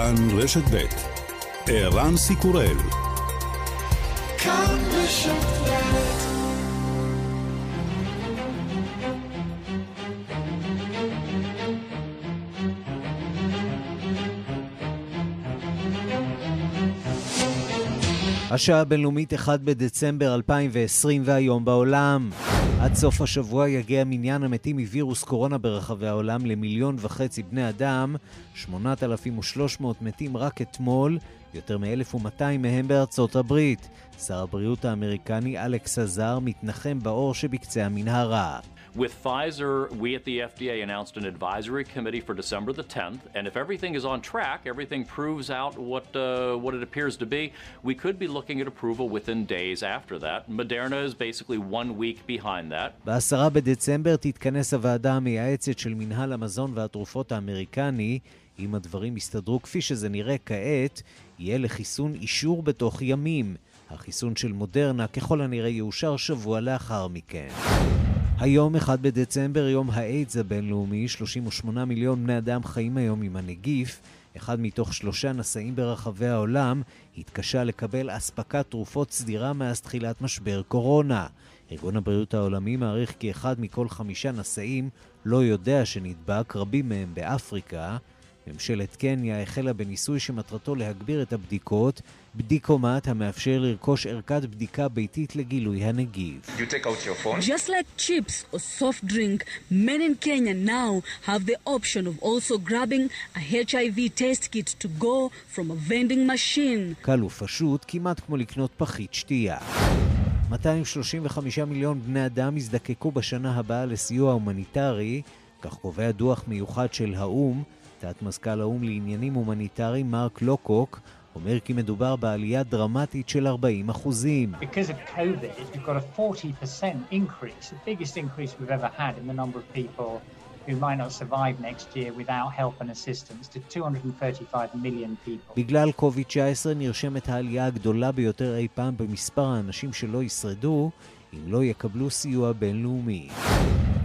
כאן רשת ב' ערן סיקורל כאן רשת השעה הבינלאומית 1 בדצמבר 2020 והיום בעולם. עד סוף השבוע יגיע מניין המתים מווירוס קורונה ברחבי העולם למיליון וחצי בני אדם, 8,300 מתים רק אתמול, יותר מ-1,200 מהם בארצות הברית. שר הבריאות האמריקני אלכס עזר מתנחם באור שבקצה המנהרה. With Pfizer, we at the FDA announced an advisory committee for December the 10th, and if everything is on track, everything proves out what uh, what it appears to be, we could be looking at approval within days after that. Moderna is basically one week behind that. ב-10 בדצמבר תתכנס הוועדה המייעצת של מנהל המזון והתרופות האמריקני. אם הדברים יסתדרו כפי שזה נראה כעת, יהיה לחיסון אישור בתוך ימים. החיסון של מודרנה ככל הנראה יאושר שבוע לאחר מכן. היום, 1 בדצמבר, יום האיידס הבינלאומי, 38 מיליון בני אדם חיים היום עם הנגיף. אחד מתוך שלושה נשאים ברחבי העולם התקשה לקבל אספקת תרופות סדירה מאז תחילת משבר קורונה. ארגון הבריאות העולמי מעריך כי אחד מכל חמישה נשאים לא יודע שנדבק, רבים מהם באפריקה. ממשלת קניה החלה בניסוי שמטרתו להגביר את הבדיקות, בדיקומט המאפשר לרכוש ערכת בדיקה ביתית לגילוי הנגיף. Just like chips or soft drink, men in Kenya now have the option of also grabbing a HIV test kit to go from a vending machine. קל ופשוט, כמעט כמו לקנות פחית שתייה. 235 מיליון בני אדם יזדקקו בשנה הבאה לסיוע הומניטרי, כך קובע דוח מיוחד של האו"ם, תת מזכ"ל האו"ם לעניינים הומניטריים מרק לוקוק אומר כי מדובר בעלייה דרמטית של 40 אחוזים. בגלל קוביד-19 נרשמת העלייה הגדולה ביותר אי פעם במספר האנשים שלא ישרדו אם לא יקבלו סיוע בינלאומי.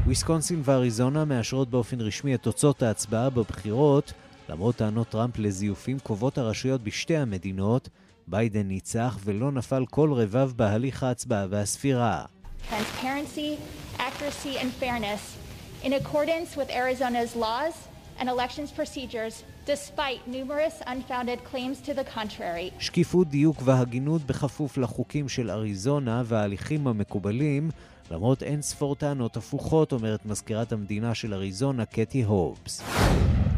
וויסקונסין ואריזונה מאשרות באופן רשמי את תוצאות ההצבעה בבחירות, למרות טענות טראמפ לזיופים קובעות הרשויות בשתי המדינות, ביידן ניצח ולא נפל כל רבב בהליך ההצבעה והספירה. Transparency, accuracy and fairness in accordance with Arizona's laws and elections procedures despite numerous unfounded claims to the contrary. שקיפות, דיוק והגינות בכפוף לחוקים של אריזונה וההליכים המקובלים למרות אין ספור טענות הפוכות, אומרת מזכירת המדינה של אריזונה, קטי הובס.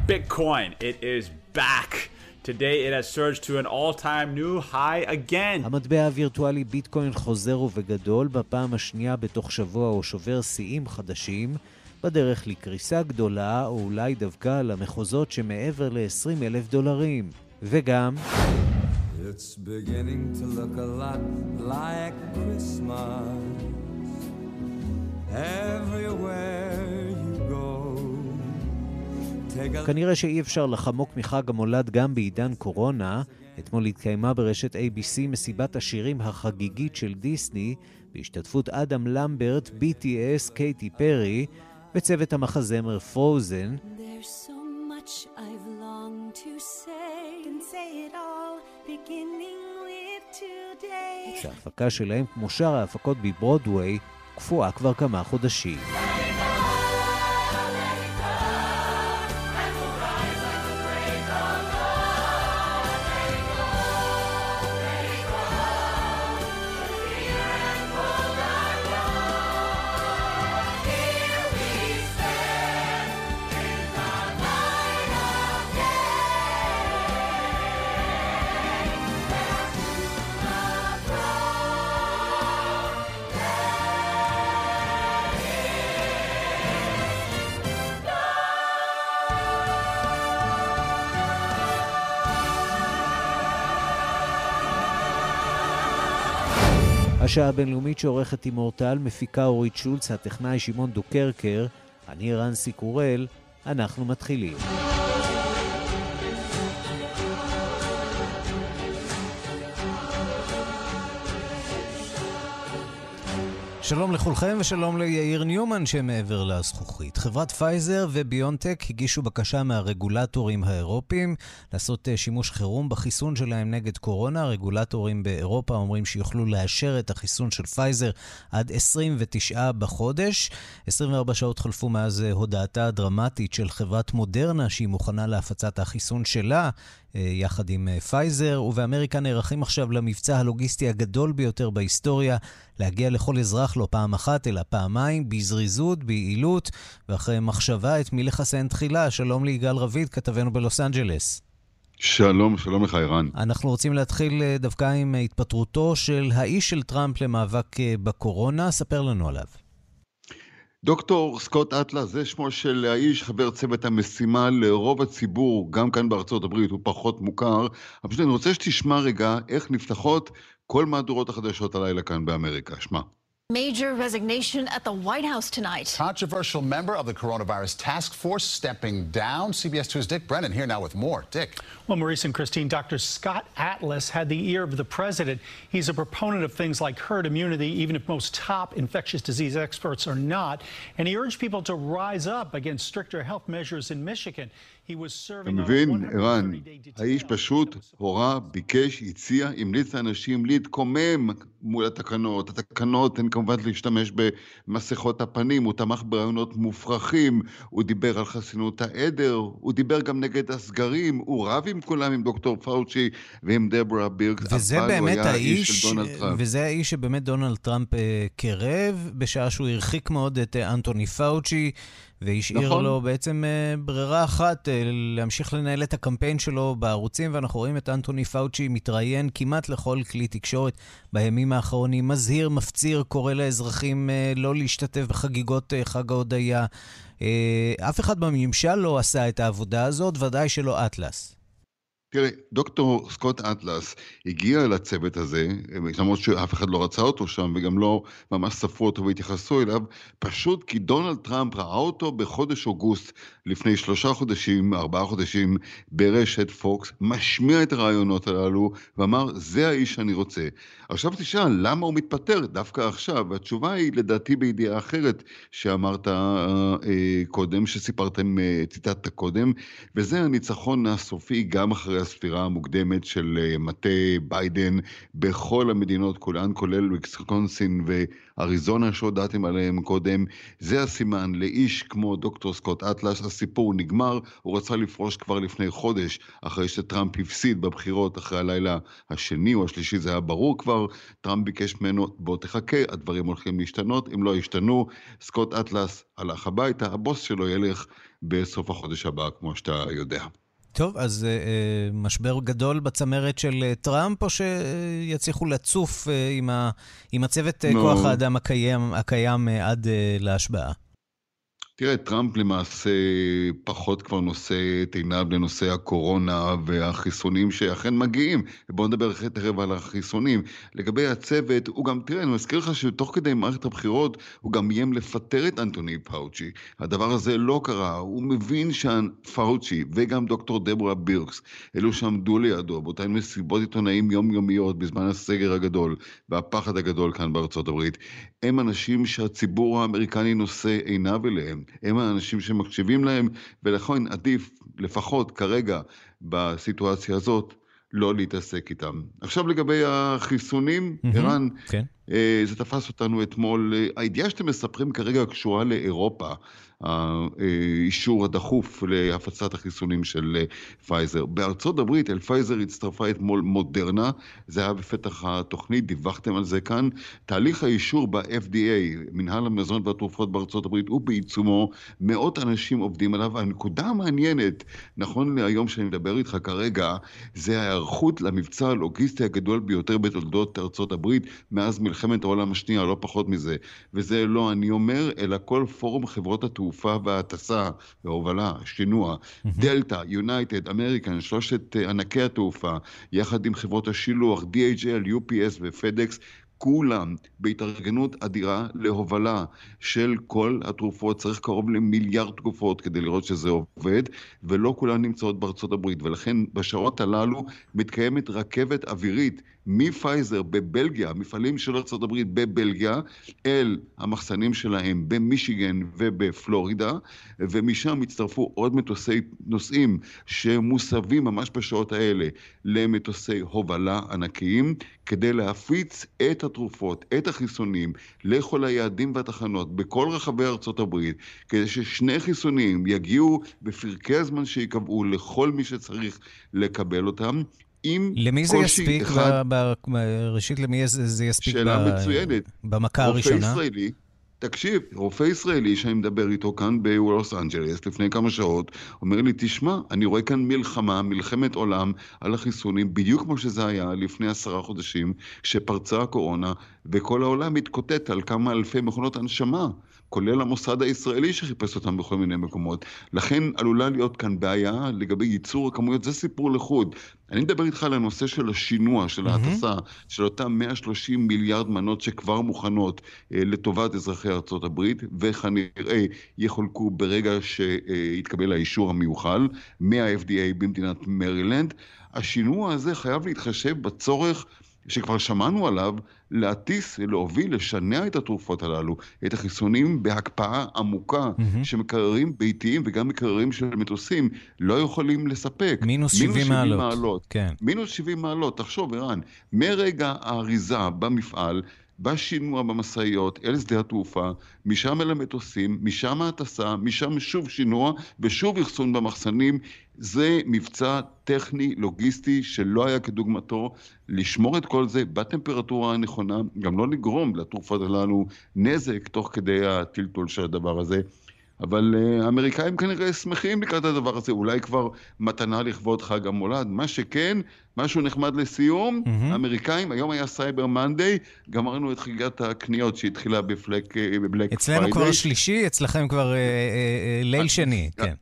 Bitcoin, it is back. Today it has surged to an all-time new high again. המטבע הווירטואלי ביטקוין חוזר ובגדול, בפעם השנייה בתוך שבוע הוא שובר שיאים חדשים, בדרך לקריסה גדולה, או אולי דווקא למחוזות שמעבר ל-20 אלף דולרים. וגם... It's beginning to look a lot like Christmas. כנראה שאי אפשר לחמוק מחג המולד גם בעידן קורונה. אתמול התקיימה ברשת ABC מסיבת השירים החגיגית של דיסני, בהשתתפות אדם למברט, BTS, קייטי פרי, וצוות המחזמר פרוזן. שההפקה שלהם, כמו שאר ההפקות בברודוויי, קפואה כבר כמה חודשים. השעה הבינלאומית שעורכת ענבר טל, מפיקה אורית שולץ, הטכנאי שמעון דוקרקר, אני ערן סיקורל, אנחנו מתחילים. שלום לכולכם ושלום ליאיר ניומן שמעבר לזכוכית. חברת פייזר וביונטק הגישו בקשה מהרגולטורים האירופיים לעשות אה, שימוש חירום בחיסון שלהם נגד קורונה. הרגולטורים באירופה אומרים שיוכלו לאשר את החיסון של פייזר עד 29 בחודש. 24 שעות חלפו מאז אה, הודעתה הדרמטית של חברת מודרנה שהיא מוכנה להפצת החיסון שלה יחד עם אה, פייזר, ובאמריקה נערכים עכשיו למבצע הלוגיסטי הגדול ביותר בהיסטוריה, להגיע לכל אזרח לא פעם אחת, אלא פעמיים, בזריזות, ביעילות, ואחרי מחשבה את מי לחסן תחילה. שלום ליגאל רביד, כתבנו בלוס אנג'לס. שלום, שלום לך, ערן. אנחנו רוצים להתחיל אה, דווקא עם התפטרותו של האיש של טראמפ למאבק בקורונה. ספר לנו עליו. דוקטור סקוט אטלס, זה שמו של האיש, חבר צוות המשימה לרוב הציבור, גם כאן בארצות הברית הוא פחות מוכר. אבל פשוט אני רוצה שתשמע רגע איך נפתחות כל מהדורות החדשות הלילה כאן באמריקה. שמע. Major resignation at the White House tonight. Controversial member of the coronavirus task force stepping down. CBS 2's Dick Brennan here now with more. Dick. Well, Maurice and Christine, Dr. Scott Atlas had the ear of the president. He's a proponent of things like herd immunity, even if most top infectious disease experts are not. And he urged people to rise up against stricter health measures in Michigan. אתה מבין, ערן, האיש פשוט הורה, ביקש, הציע, המליץ לאנשים להתקומם מול התקנות. התקנות הן כמובן להשתמש במסכות הפנים, הוא תמך ברעיונות מופרכים, הוא דיבר על חסינות העדר, הוא דיבר גם נגד הסגרים, הוא רב עם כולם, עם דוקטור פאוצ'י ועם דברה בירקס, וזה באמת האיש, וזה האיש שבאמת דונלד טראמפ אה, קרב, בשעה שהוא הרחיק מאוד את אה, אנטוני פאוצ'י. והשאיר נכון. לו בעצם uh, ברירה אחת, uh, להמשיך לנהל את הקמפיין שלו בערוצים, ואנחנו רואים את אנטוני פאוצ'י מתראיין כמעט לכל כלי תקשורת בימים האחרונים, מזהיר, מפציר, קורא לאזרחים uh, לא להשתתף בחגיגות חג ההודיה. אף אחד בממשל לא עשה את העבודה הזאת, ודאי שלא אטלס. תראה, דוקטור סקוט אטלס הגיע לצוות הזה, למרות שאף אחד לא רצה אותו שם וגם לא ממש ספרו אותו והתייחסו אליו, פשוט כי דונלד טראמפ ראה אותו בחודש אוגוסט לפני שלושה חודשים, ארבעה חודשים, ברשת פוקס, משמיע את הרעיונות הללו ואמר, זה האיש שאני רוצה. עכשיו תשאל, למה הוא מתפטר דווקא עכשיו? והתשובה היא לדעתי בידיעה אחרת שאמרת אה, קודם, שסיפרתם, אה, ציטטת קודם, וזה הניצחון הסופי גם אחרי הספירה המוקדמת של אה, מטה ביידן בכל המדינות כולן, כולל וויסקונסין ואריזונה שהודעתם עליהם קודם. זה הסימן לאיש כמו דוקטור סקוט אטלס, הסיפור נגמר, הוא רצה לפרוש כבר לפני חודש, אחרי שטראמפ הפסיד בבחירות אחרי הלילה השני או השלישי, זה היה ברור כבר. טראמפ ביקש ממנו, בוא תחכה, הדברים הולכים להשתנות, אם לא ישתנו, סקוט אטלס הלך הביתה, הבוס שלו ילך בסוף החודש הבא, כמו שאתה יודע. טוב, אז uh, משבר גדול בצמרת של uh, טראמפ, או שיצליחו לצוף uh, עם, ה, עם הצוות uh, no. כוח האדם הקיים, הקיים uh, עד uh, להשבעה? תראה, טראמפ למעשה פחות כבר נושא את עיניו לנושא הקורונה והחיסונים שאכן מגיעים. בואו נדבר אחרי תכף על החיסונים. לגבי הצוות, הוא גם, תראה, אני מזכיר לך שתוך כדי מערכת הבחירות, הוא גם איים לפטר את אנטוני פאוצ'י. הדבר הזה לא קרה. הוא מבין שפאוצ'י וגם דוקטור דברה בירקס, אלו שעמדו לידו באותן מסיבות עיתונאים יומיומיות בזמן הסגר הגדול והפחד הגדול כאן בארצות הברית, הם אנשים שהציבור האמריקני נושא עיניו אליהם. הם האנשים שמקשיבים להם, ולכן עדיף, לפחות כרגע, בסיטואציה הזאת, לא להתעסק איתם. עכשיו לגבי החיסונים, mm-hmm, ערן, כן. אה, זה תפס אותנו אתמול. הידיעה שאתם מספרים כרגע קשורה לאירופה. האישור הדחוף להפצת החיסונים של פייזר. בארצות הברית אל פייזר הצטרפה אתמול מודרנה, זה היה בפתח התוכנית, דיווחתם על זה כאן. תהליך האישור ב-FDA, מנהל המזון והתרופות בארצות הברית, הוא בעיצומו, מאות אנשים עובדים עליו. הנקודה המעניינת, נכון להיום שאני מדבר איתך כרגע, זה ההיערכות למבצע הלוגיסטי הגדול ביותר בתולדות ארצות הברית מאז מלחמת העולם השנייה, לא פחות מזה. וזה לא אני אומר, אלא כל פורום חברות התעופה. התעופה וההטסה וההובלה, שינוע, דלתא, יונייטד, אמריקן, שלושת אה, ענקי התעופה, יחד עם חברות השילוח, DHL, UPS ופדקס, כולם בהתארגנות אדירה להובלה של כל התרופות, צריך קרוב למיליארד תרופות כדי לראות שזה עובד, ולא כולן נמצאות בארצות הברית, ולכן בשעות הללו מתקיימת רכבת אווירית מפייזר בבלגיה, מפעלים של ארה"ב בבלגיה, אל המחסנים שלהם במישיגן ובפלורידה, ומשם הצטרפו עוד מטוסי נוסעים שמוסבים ממש בשעות האלה למטוסי הובלה ענקיים, כדי להפיץ את התרופות, את החיסונים, לכל היעדים והתחנות בכל רחבי הברית, כדי ששני חיסונים יגיעו בפרקי הזמן שייקבעו לכל מי שצריך לקבל אותם, עם למי זה יספיק? אחד... ב, ב, ראשית, למי זה, זה יספיק שאלה ב, מצוינת. במכה הראשונה? רופא ישראלי, תקשיב, רופא ישראלי שאני מדבר איתו כאן בלוס אנג'לס לפני כמה שעות, אומר לי, תשמע, אני רואה כאן מלחמה, מלחמת עולם על החיסונים, בדיוק כמו שזה היה לפני עשרה חודשים, כשפרצה הקורונה, וכל העולם מתקוטט על כמה אלפי מכונות הנשמה. כולל המוסד הישראלי שחיפש אותם בכל מיני מקומות. לכן עלולה להיות כאן בעיה לגבי ייצור הכמויות, זה סיפור לחוד. אני מדבר איתך על הנושא של השינוע, של ההטסה, mm-hmm. של אותם 130 מיליארד מנות שכבר מוכנות אה, לטובת אזרחי ארצות הברית, וכנראה יחולקו ברגע שיתקבל האישור המיוחל מה-FDA במדינת מרילנד. השינוע הזה חייב להתחשב בצורך שכבר שמענו עליו, להטיס, להוביל, לשנע את התרופות הללו, את החיסונים בהקפאה עמוקה, mm-hmm. שמקררים ביתיים וגם מקררים של מטוסים לא יכולים לספק. מינוס 70, 70 מעלות. מעלות. כן. מינוס 70 מעלות, תחשוב, ערן, מרגע האריזה במפעל, בשינוע במשאיות אל שדה התעופה, משם אל המטוסים, משם ההטסה, משם שוב שינוע ושוב אחסון במחסנים. זה מבצע טכני, לוגיסטי, שלא היה כדוגמתו. לשמור את כל זה בטמפרטורה הנכונה, גם לא לגרום לתרופות הללו נזק תוך כדי הטלטול של הדבר הזה. אבל uh, האמריקאים כנראה שמחים לקראת הדבר הזה, אולי כבר מתנה לכבוד חג המולד. מה שכן, משהו נחמד לסיום, mm-hmm. האמריקאים, היום היה Cyber Monday, גמרנו את חגיגת הקניות שהתחילה ב Black Friday. אה, אצלנו כבר שלישי, אצלכם כבר uh, uh, ליל שני, כן.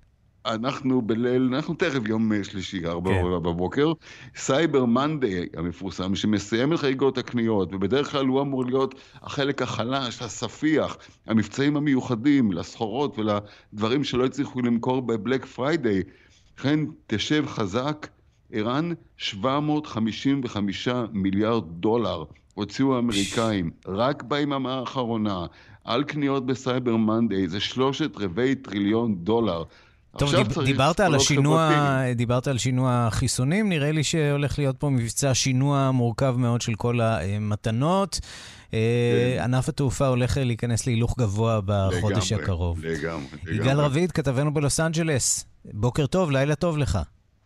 אנחנו בליל, אנחנו תכף יום שלישי, ארבע כן. בבוקר, Cyber Monday המפורסם, שמסיים את חגיגות הקניות, ובדרך כלל הוא אמור להיות החלק החלש, הספיח, המבצעים המיוחדים לסחורות ולדברים שלא הצליחו למכור ב Black Friday. לכן תשב חזק, ערן, 755 מיליארד דולר הוציאו האמריקאים רק ביממה האחרונה על קניות ב Cyber Monday, זה שלושת רבעי טריליון דולר. טוב, דיב, דיברת על השינוע, דיברת על שינוע חיסונים, נראה לי שהולך להיות פה מבצע שינוע מורכב מאוד של כל המתנות. אה, כן. ענף התעופה הולך להיכנס להילוך גבוה בחודש לגמרי, הקרוב. לגמרי, לגמרי. יגאל רביד, כתבנו בלוס אנג'לס, בוקר טוב, לילה טוב לך.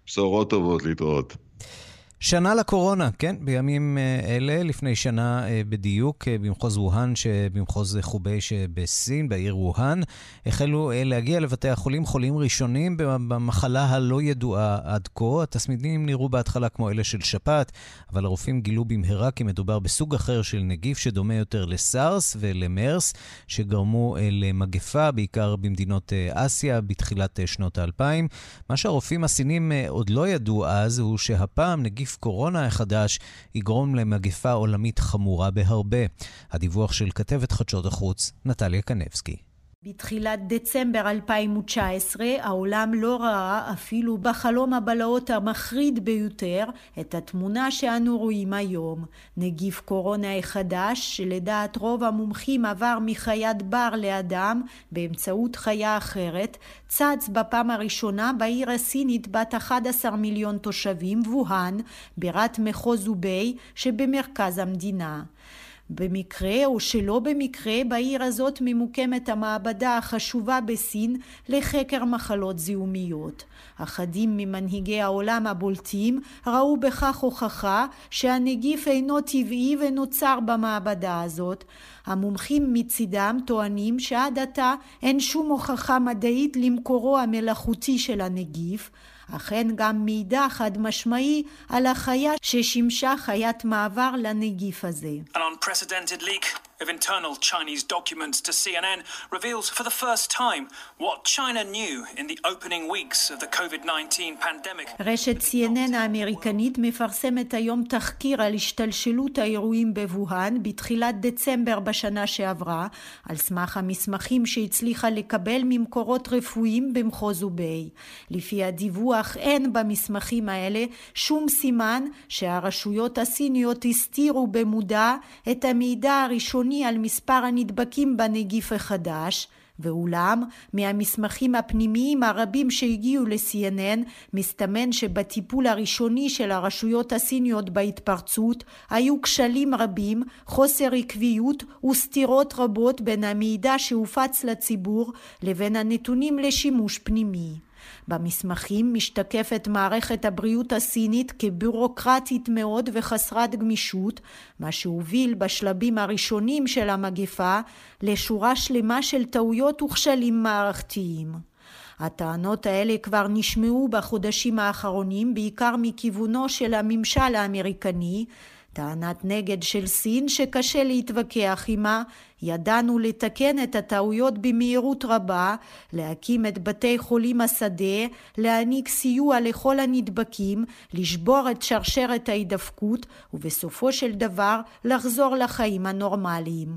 בשורות טובות להתראות. שנה לקורונה, כן, בימים אה, אלה, לפני שנה אה, בדיוק, אה, במחוז ווהאן, במחוז חובי שבסין, בעיר ווהאן, החלו להגיע לבתי החולים חולים ראשונים במחלה הלא ידועה עד כה. התסמינים נראו בהתחלה כמו אלה של שפעת, אבל הרופאים גילו במהרה כי מדובר בסוג אחר של נגיף שדומה יותר לסארס ולמרס, שגרמו למגפה, בעיקר במדינות אסיה, בתחילת שנות האלפיים. מה שהרופאים הסינים עוד לא ידעו אז, הוא שהפעם נגיף נגיף קורונה החדש יגרום למגפה עולמית חמורה בהרבה. הדיווח של כתבת חדשות החוץ, נטליה קנבסקי. בתחילת דצמבר 2019 העולם לא ראה אפילו בחלום הבלהות המחריד ביותר את התמונה שאנו רואים היום. נגיף קורונה החדש שלדעת רוב המומחים עבר מחיית בר לאדם באמצעות חיה אחרת צץ בפעם הראשונה בעיר הסינית בת 11 מיליון תושבים ווהאן בירת מחוז אוביי שבמרכז המדינה. במקרה או שלא במקרה בעיר הזאת ממוקמת המעבדה החשובה בסין לחקר מחלות זיהומיות. אחדים ממנהיגי העולם הבולטים ראו בכך הוכחה שהנגיף אינו טבעי ונוצר במעבדה הזאת. המומחים מצידם טוענים שעד עתה אין שום הוכחה מדעית למקורו המלאכותי של הנגיף. אכן גם מידע חד משמעי על החיה ששימשה חיית מעבר לנגיף הזה. An unprecedented leak of internal Chinese documents to CNN reveals for the first time what China knew in the opening weeks of the COVID-19 pandemic. רשת CNN האמריקנית מפרסמת היום תחקיר על השתלשלות האירועים בווהאן בתחילת דצמבר בשנה שעברה, על סמך המסמכים שהצליחה לקבל ממקורות רפואיים במחוז הוביי. לפי הדיווח אין במסמכים האלה שום סימן שהרשויות הסיניות הסתירו במודע את המידע הראשוני ראשוני על מספר הנדבקים בנגיף החדש, ואולם, מהמסמכים הפנימיים הרבים שהגיעו ל-CNN, מסתמן שבטיפול הראשוני של הרשויות הסיניות בהתפרצות היו כשלים רבים, חוסר עקביות וסתירות רבות בין המידע שהופץ לציבור לבין הנתונים לשימוש פנימי. במסמכים משתקפת מערכת הבריאות הסינית כבירוקרטית מאוד וחסרת גמישות, מה שהוביל בשלבים הראשונים של המגפה לשורה שלמה של טעויות וכשלים מערכתיים. הטענות האלה כבר נשמעו בחודשים האחרונים בעיקר מכיוונו של הממשל האמריקני טענת נגד של סין שקשה להתווכח עימה, ידענו לתקן את הטעויות במהירות רבה, להקים את בתי חולים השדה, להעניק סיוע לכל הנדבקים, לשבור את שרשרת ההידפקות, ובסופו של דבר לחזור לחיים הנורמליים.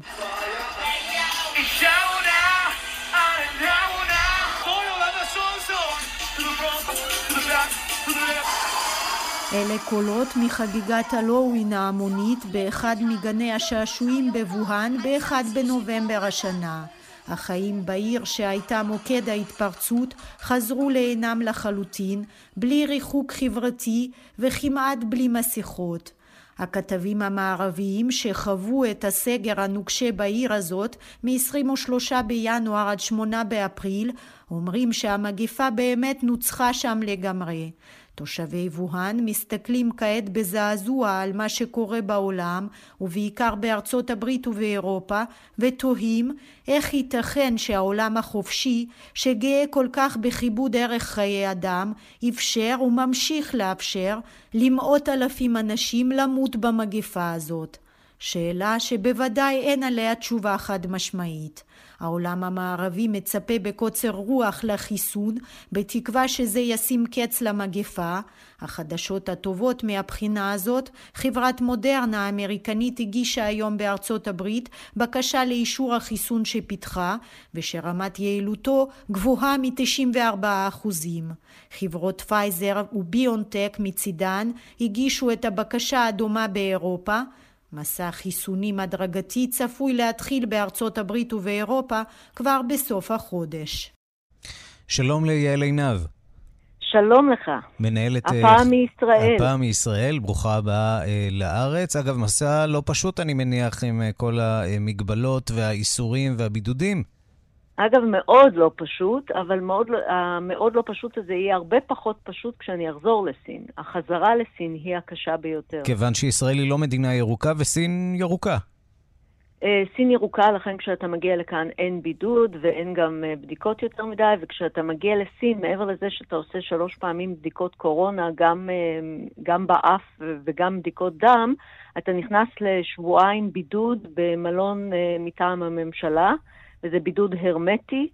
אלה קולות מחגיגת הלואוין ההמונית באחד מגני השעשועים בווהאן ב-1 בנובמבר השנה. החיים בעיר שהייתה מוקד ההתפרצות חזרו לעינם לחלוטין, בלי ריחוק חברתי וכמעט בלי מסכות. הכתבים המערביים שחוו את הסגר הנוקשה בעיר הזאת מ-23 בינואר עד 8 באפריל אומרים שהמגפה באמת נוצחה שם לגמרי. תושבי ווהאן מסתכלים כעת בזעזוע על מה שקורה בעולם ובעיקר בארצות הברית ובאירופה ותוהים איך ייתכן שהעולם החופשי שגאה כל כך בכיבוד ערך חיי אדם אפשר וממשיך לאפשר למאות אלפים אנשים למות במגפה הזאת שאלה שבוודאי אין עליה תשובה חד משמעית. העולם המערבי מצפה בקוצר רוח לחיסון, בתקווה שזה ישים קץ למגפה. החדשות הטובות מהבחינה הזאת, חברת מודרנה האמריקנית הגישה היום בארצות הברית בקשה לאישור החיסון שפיתחה, ושרמת יעילותו גבוהה מ-94%. חברות פייזר וביונטק מצידן הגישו את הבקשה הדומה באירופה, מסע חיסונים הדרגתי צפוי להתחיל בארצות הברית ובאירופה כבר בסוף החודש. שלום ליעל עינב. שלום לך. מנהלת... הפעם אה, מישראל. הפעם מישראל, ברוכה הבאה אה, לארץ. אגב, מסע לא פשוט, אני מניח, עם אה, כל המגבלות והאיסורים והבידודים. אגב, מאוד לא פשוט, אבל מאוד, לא, המאוד לא פשוט הזה יהיה הרבה פחות פשוט כשאני אחזור לסין. החזרה לסין היא הקשה ביותר. כיוון שישראל היא לא מדינה ירוקה וסין ירוקה. אה, סין ירוקה, לכן כשאתה מגיע לכאן אין בידוד ואין גם אה, בדיקות יותר מדי, וכשאתה מגיע לסין, מעבר לזה שאתה עושה שלוש פעמים בדיקות קורונה, גם, אה, גם באף וגם בדיקות דם, אתה נכנס לשבועיים בידוד במלון מטעם הממשלה. וזה בידוד הרמטי.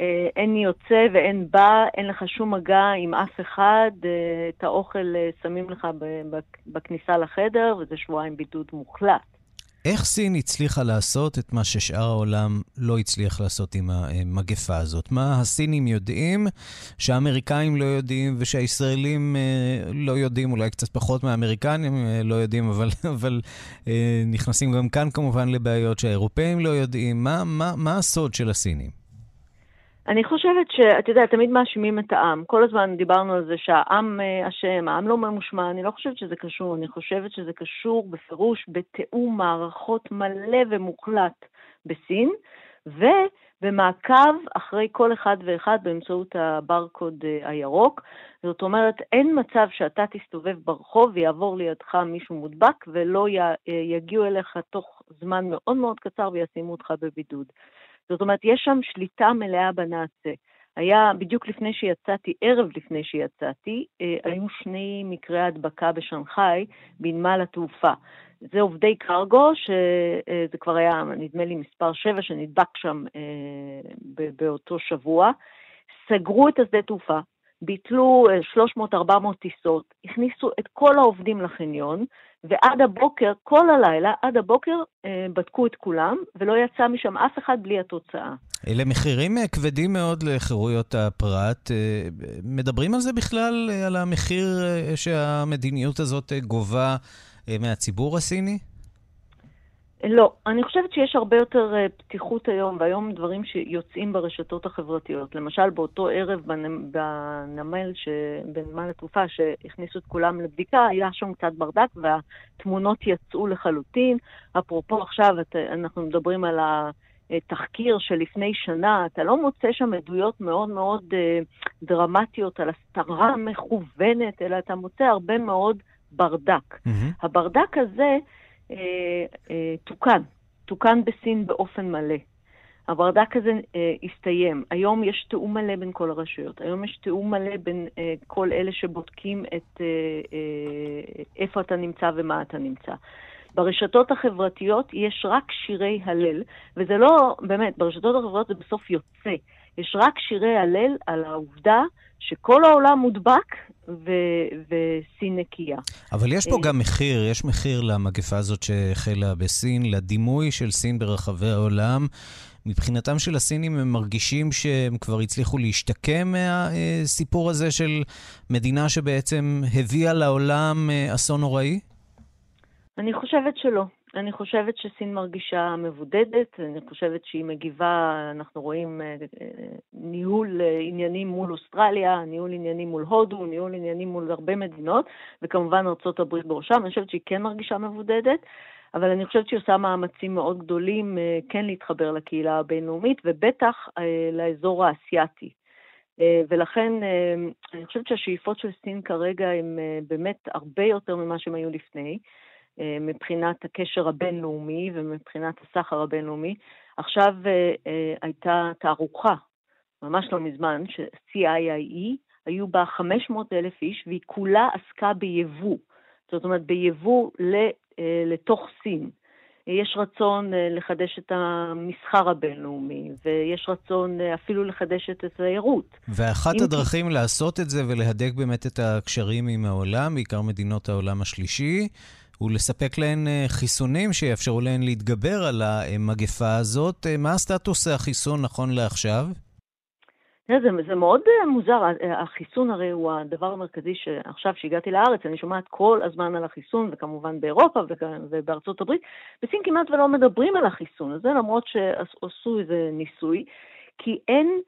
אה, אין יוצא ואין בא, אין לך שום מגע עם אף אחד, אה, את האוכל אה, שמים לך בכניסה לחדר, וזה שבועיים בידוד מוחלט. איך סין הצליחה לעשות את מה ששאר העולם לא הצליח לעשות עם המגפה הזאת? מה הסינים יודעים שהאמריקאים לא יודעים ושהישראלים לא יודעים, אולי קצת פחות מהאמריקנים לא יודעים, אבל, אבל נכנסים גם כאן כמובן לבעיות שהאירופאים לא יודעים. מה, מה, מה הסוד של הסינים? אני חושבת שאת יודעת, תמיד מאשימים את העם. כל הזמן דיברנו על זה שהעם אה, אשם, העם לא ממושמע, אני לא חושבת שזה קשור, אני חושבת שזה קשור בפירוש בתיאום מערכות מלא ומוחלט בסין, ובמעקב אחרי כל אחד ואחד באמצעות הברקוד אה, הירוק. זאת אומרת, אין מצב שאתה תסתובב ברחוב ויעבור לידך מישהו מודבק ולא אה, יגיעו אליך תוך זמן מאוד מאוד קצר וישימו אותך בבידוד. זאת אומרת, יש שם שליטה מלאה בנאצה. היה, בדיוק לפני שיצאתי, ערב לפני שיצאתי, אה, היו שני מקרי הדבקה בשנגחאי בנמל התעופה. זה עובדי קרגו, שזה כבר היה, נדמה לי, מספר 7 שנדבק שם אה, באותו שבוע. סגרו את השדה תעופה, ביטלו 300-400 אה, טיסות, הכניסו את כל העובדים לחניון, ועד הבוקר, כל הלילה, עד הבוקר, אה, בדקו את כולם, ולא יצא משם אף אחד בלי התוצאה. אלה מחירים אה, כבדים מאוד לחירויות הפרט. מדברים על זה בכלל, על המחיר שהמדיניות הזאת גובה מהציבור הסיני? לא, אני חושבת שיש הרבה יותר אה, פתיחות היום, והיום דברים שיוצאים ברשתות החברתיות. למשל, באותו ערב בנמל, ש... בנמל התעופה, שהכניסו את כולם לבדיקה, היה שם קצת ברדק והתמונות יצאו לחלוטין. אפרופו עכשיו, אנחנו מדברים על התחקיר של לפני שנה, אתה לא מוצא שם עדויות מאוד מאוד אה, דרמטיות על הסתרה מכוונת, אלא אתה מוצא הרבה מאוד ברדק. Mm-hmm. הברדק הזה... אה, אה, תוקן, תוקן בסין באופן מלא. הברדק הזה אה, הסתיים. היום יש תיאום מלא בין כל הרשויות. היום יש תיאום מלא בין אה, כל אלה שבודקים את אה, אה, איפה אתה נמצא ומה אתה נמצא. ברשתות החברתיות יש רק שירי הלל, וזה לא, באמת, ברשתות החברתיות זה בסוף יוצא. יש רק שירי הלל על העובדה שכל העולם מודבק וסין נקייה. אבל יש פה אה, גם מחיר, יש מחיר למגפה הזאת שהחלה בסין, לדימוי של סין ברחבי העולם. מבחינתם של הסינים הם מרגישים שהם כבר הצליחו להשתקם מהסיפור הזה של מדינה שבעצם הביאה לעולם אה, אסון נוראי? אני חושבת שלא. אני חושבת שסין מרגישה מבודדת, אני חושבת שהיא מגיבה, אנחנו רואים אה, אה, ניהול אה, עניינים מול אוסטרליה, ניהול עניינים מול הודו, ניהול עניינים מול הרבה מדינות, וכמובן ארה"ב בראשם, אני חושבת שהיא כן מרגישה מבודדת. אבל אני חושבת שהיא עושה מאמצים מאוד גדולים כן להתחבר לקהילה הבינלאומית, ובטח לאזור האסייתי. ולכן אני חושבת שהשאיפות של סין כרגע הן באמת הרבה יותר ממה שהן היו לפני. אה, מבחינת הקשר הבינלאומי ומבחינת הסחר הבינלאומי. עכשיו אה, אה, הייתה תערוכה, ממש לא מזמן, ש-CIIE, היו בה 500 אלף איש, והיא כולה עסקה ביבוא. זאת אומרת, ביבוא לתוך סין. יש רצון לחדש את המסחר הבינלאומי, ויש רצון אפילו לחדש את התיירות. ואחת הדרכים כי... לעשות את זה ולהדק באמת את הקשרים עם העולם, בעיקר מדינות העולם השלישי, הוא לספק להן אה, חיסונים שיאפשרו להן להתגבר על המגפה הזאת. אה, מה הסטטוס החיסון נכון לעכשיו? זה, זה מאוד אה, מוזר, החיסון הרי הוא הדבר המרכזי שעכשיו שהגעתי לארץ, אני שומעת כל הזמן על החיסון, וכמובן באירופה ובארצות הברית. בסין כמעט ולא מדברים על החיסון הזה, למרות שעשו איזה ניסוי, כי אין,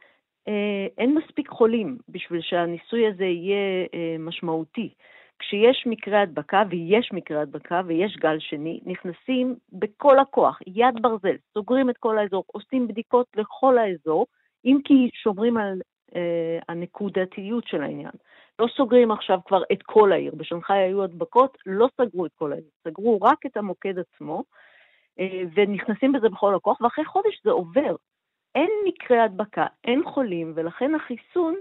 אין מספיק חולים בשביל שהניסוי הזה יהיה משמעותי. כשיש מקרה הדבקה, ויש מקרה הדבקה, ויש גל שני, נכנסים בכל הכוח, יד ברזל, סוגרים את כל האזור, עושים בדיקות לכל האזור, אם כי שומרים על אה, הנקודתיות של העניין. לא סוגרים עכשיו כבר את כל העיר. בשנגחאי היו הדבקות, לא סגרו את כל העיר, סגרו רק את המוקד עצמו, אה, ונכנסים בזה בכל הכוח, ואחרי חודש זה עובר. אין מקרה הדבקה, אין חולים, ולכן החיסון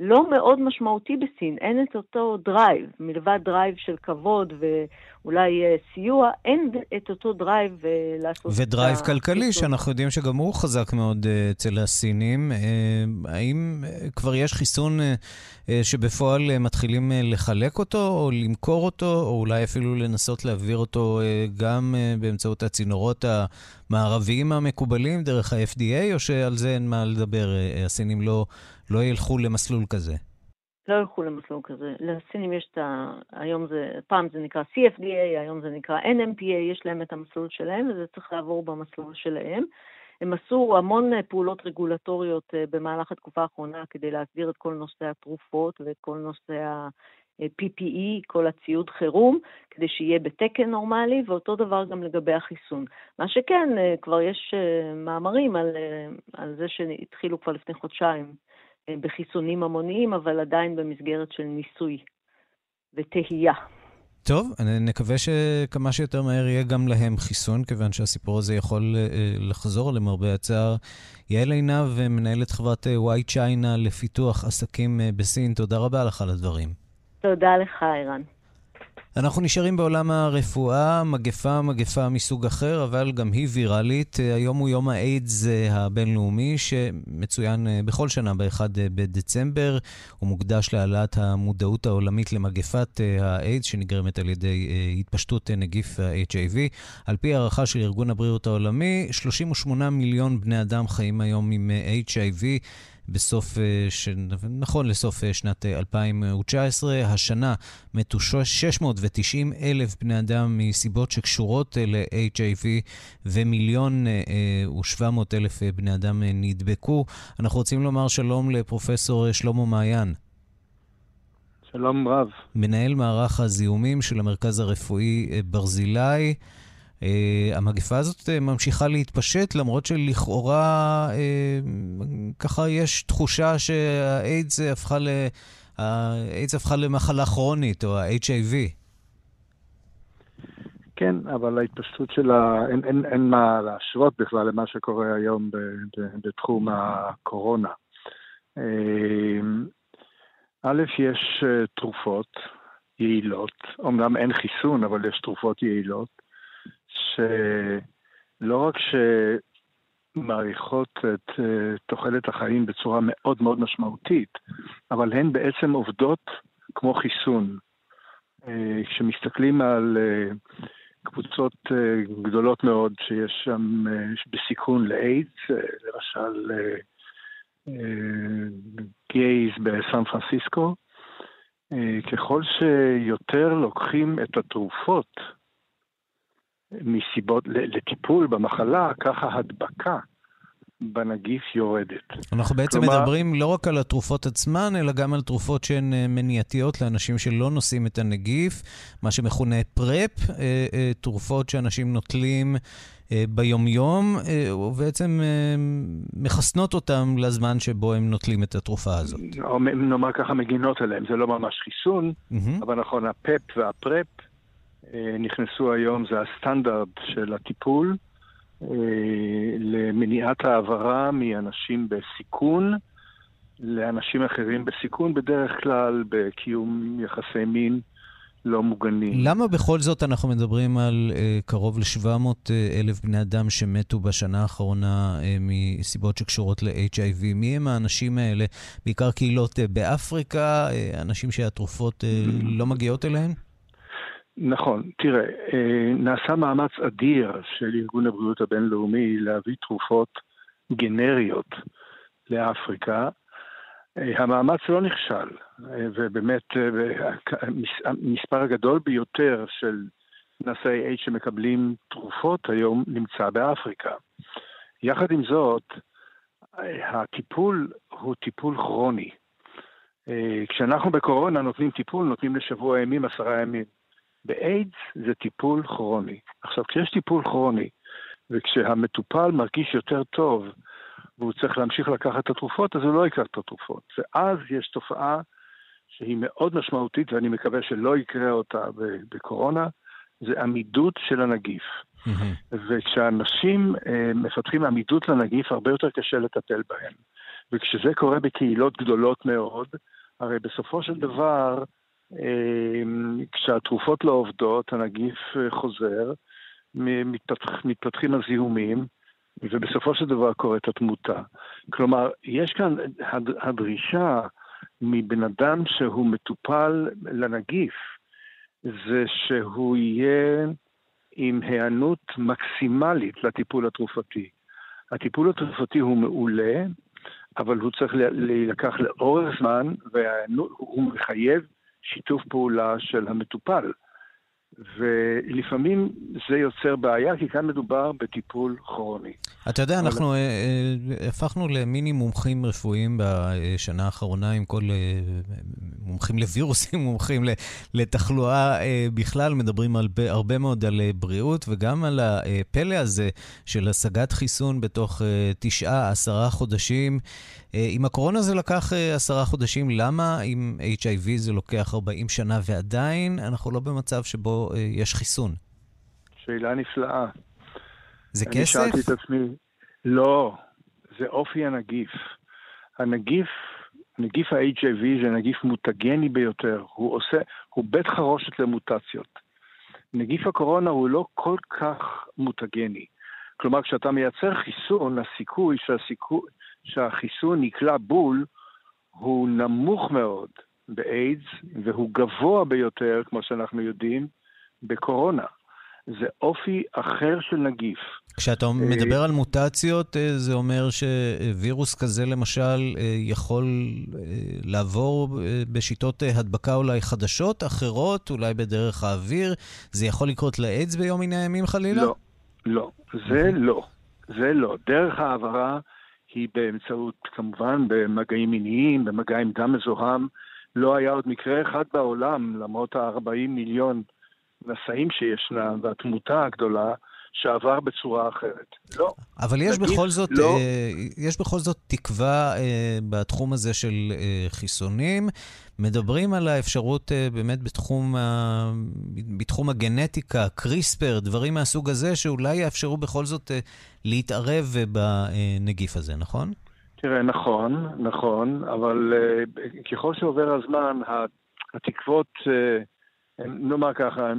לא מאוד משמעותי בסין, אין את אותו דרייב, מלבד דרייב של כבוד ואולי אה, סיוע, אין את אותו דרייב uh, לעשות ה... ודרייב כלכלי, שאנחנו יודעים שגם הוא חזק מאוד uh, אצל הסינים. האם כבר יש חיסון שבפועל מתחילים לחלק אותו, או למכור אותו, או אולי אפילו לנסות להעביר אותו גם באמצעות הצינורות המערביים המקובלים, דרך ה-FDA, או שעל זה אין מה לדבר, uh, הסינים לא... לא ילכו למסלול כזה? לא ילכו למסלול כזה. לסינים יש את ה... היום זה, פעם זה נקרא CFDA, היום זה נקרא NMPA, יש להם את המסלול שלהם, וזה צריך לעבור במסלול שלהם. הם עשו המון פעולות רגולטוריות אה, במהלך התקופה האחרונה כדי להסדיר את כל נושא התרופות ואת כל נושא ה-PPE, כל הציוד חירום, כדי שיהיה בתקן נורמלי, ואותו דבר גם לגבי החיסון. מה שכן, אה, כבר יש אה, מאמרים על, על זה שהתחילו כבר לפני חודשיים בחיסונים המוניים, אבל עדיין במסגרת של ניסוי ותהייה. טוב, נקווה שכמה שיותר מהר יהיה גם להם חיסון, כיוון שהסיפור הזה יכול לחזור למרבה הצער. יעל עינב, מנהלת חברת וואי צ'יינה לפיתוח עסקים בסין, תודה רבה לך על הדברים. תודה לך, ערן. אנחנו נשארים בעולם הרפואה, מגפה, מגפה מסוג אחר, אבל גם היא ויראלית. היום הוא יום האיידס הבינלאומי, שמצוין אה, בכל שנה ב-1 אה, בדצמבר. הוא מוקדש להעלאת המודעות העולמית למגפת אה, האיידס, שנגרמת על ידי התפשטות נגיף ה-HIV. על פי הערכה של ארגון הבריאות העולמי, 38 מיליון בני אדם חיים היום עם HIV. בסוף, אה, ש... נכון לסוף אה, שנת 2019. אה, השנה מתו 690 אלף בני אדם מסיבות שקשורות ל-HIV ומיליון ו-700 אלף בני אדם נדבקו. אנחנו רוצים לומר שלום לפרופסור שלמה מעיין. שלום רב. מנהל מערך הזיהומים של המרכז הרפואי ברזילי. Uh, המגפה הזאת uh, ממשיכה להתפשט, למרות שלכאורה uh, ככה יש תחושה שהאיידס הפכה, ל... הפכה למחלה כרונית, או ה-HIV. כן, אבל ההתפשטות שלה, אין, אין, אין מה להשוות בכלל למה שקורה היום ב, ב, בתחום הקורונה. א', יש תרופות יעילות, אמנם אין חיסון, אבל יש תרופות יעילות. שלא רק שמעריכות את uh, תוחלת החיים בצורה מאוד מאוד משמעותית, אבל הן בעצם עובדות כמו חיסון. Uh, כשמסתכלים על uh, קבוצות גדולות מאוד שיש שם בסיכון לאיידס, למשל גייז בסן פרנסיסקו, ככל שיותר לוקחים את התרופות מסיבות, לטיפול במחלה, ככה הדבקה בנגיף יורדת. אנחנו בעצם כלומר, מדברים לא רק על התרופות עצמן, אלא גם על תרופות שהן אה, מניעתיות לאנשים שלא נושאים את הנגיף, מה שמכונה פרפ, אה, אה, תרופות שאנשים נוטלים ביומיום, ובעצם מחסנות אותם לזמן שבו הם נוטלים את התרופה הזאת. או נאמר ככה, מגינות עליהם. זה לא ממש חיסון, mm-hmm. אבל נכון, הפפ והפרפ נכנסו היום, זה הסטנדרט של הטיפול אה, למניעת העברה מאנשים בסיכון לאנשים אחרים בסיכון, בדרך כלל בקיום יחסי מין לא מוגנים. למה בכל זאת אנחנו מדברים על uh, קרוב ל-700 אלף בני אדם שמתו בשנה האחרונה uh, מסיבות שקשורות ל-HIV? מי הם האנשים האלה? בעיקר קהילות uh, באפריקה, uh, אנשים שהתרופות uh, לא מגיעות אליהם? נכון, תראה, אה, נעשה מאמץ אדיר של ארגון הבריאות הבינלאומי להביא תרופות גנריות לאפריקה. אה, המאמץ לא נכשל, אה, ובאמת המספר הגדול ביותר של נשאי H שמקבלים תרופות היום נמצא באפריקה. יחד עם זאת, הטיפול הוא טיפול כרוני. כשאנחנו בקורונה נותנים טיפול, נותנים לשבוע ימים, עשרה ימים. באיידס זה טיפול כרוני. עכשיו, כשיש טיפול כרוני, וכשהמטופל מרגיש יותר טוב, והוא צריך להמשיך לקחת את התרופות, אז הוא לא ייקח את התרופות. ואז יש תופעה שהיא מאוד משמעותית, ואני מקווה שלא יקרה אותה בקורונה, זה עמידות של הנגיף. Mm-hmm. וכשאנשים אה, מפתחים עמידות לנגיף, הרבה יותר קשה לטפל בהם. וכשזה קורה בקהילות גדולות מאוד, הרי בסופו של דבר, כשהתרופות לא עובדות, הנגיף אה, חוזר, מתפתח, מתפתחים הזיהומים, ובסופו של דבר קורית התמותה. כלומר, יש כאן הדרישה מבן אדם שהוא מטופל לנגיף, זה שהוא יהיה עם היענות מקסימלית לטיפול התרופתי. הטיפול התרופתי הוא מעולה, אבל הוא צריך להילקח לאורך זמן, והוא מחייב שיתוף פעולה של המטופל. ולפעמים זה יוצר בעיה, כי כאן מדובר בטיפול כרוני. אתה יודע, אנחנו אבל... אה, אה, הפכנו למיני מומחים רפואיים בשנה האחרונה, עם כל אה, מומחים לווירוסים, מומחים לתחלואה בכלל, מדברים הרבה, הרבה מאוד על בריאות, וגם על הפלא הזה של השגת חיסון בתוך תשעה, עשרה חודשים. אם הקורונה זה לקח עשרה חודשים, למה עם HIV זה לוקח 40 שנה ועדיין אנחנו לא במצב שבו יש חיסון? שאלה נפלאה. זה כסף? אני שאלתי את עצמי, לא, זה אופי הנגיף. הנגיף, נגיף ה-HIV זה נגיף מוטגני ביותר, הוא עושה, הוא בית חרושת למוטציות. נגיף הקורונה הוא לא כל כך מוטגני. כלומר, כשאתה מייצר חיסון, הסיכוי שהסיכוי, שהחיסון נקלע בול הוא נמוך מאוד באיידס, והוא גבוה ביותר, כמו שאנחנו יודעים, בקורונה. זה אופי אחר של נגיף. כשאתה מדבר על מוטציות, אה, זה אומר שווירוס כזה למשל אה, יכול אה, לעבור בשיטות הדבקה אולי חדשות, אחרות, אולי בדרך האוויר? זה יכול לקרות לאיידס ביום מן הימים חלילה? לא, לא, זה לא. זה לא. דרך העברה היא באמצעות, כמובן, במגעים מיניים, במגע עם דם מזוהם. לא היה עוד מקרה אחד בעולם, למרות ה-40 מיליון נשאים שישנם והתמותה הגדולה, שעבר בצורה אחרת. לא. אבל יש בכל זאת, לא. אה, יש בכל זאת תקווה אה, בתחום הזה של אה, חיסונים. מדברים על האפשרות אה, באמת בתחום, ה... בתחום הגנטיקה, קריספר, דברים מהסוג הזה, שאולי יאפשרו בכל זאת אה, להתערב אה, בנגיף הזה, נכון? תראה, נכון, נכון, אבל אה, ככל שעובר הזמן, התקוות... אה, נאמר ככה,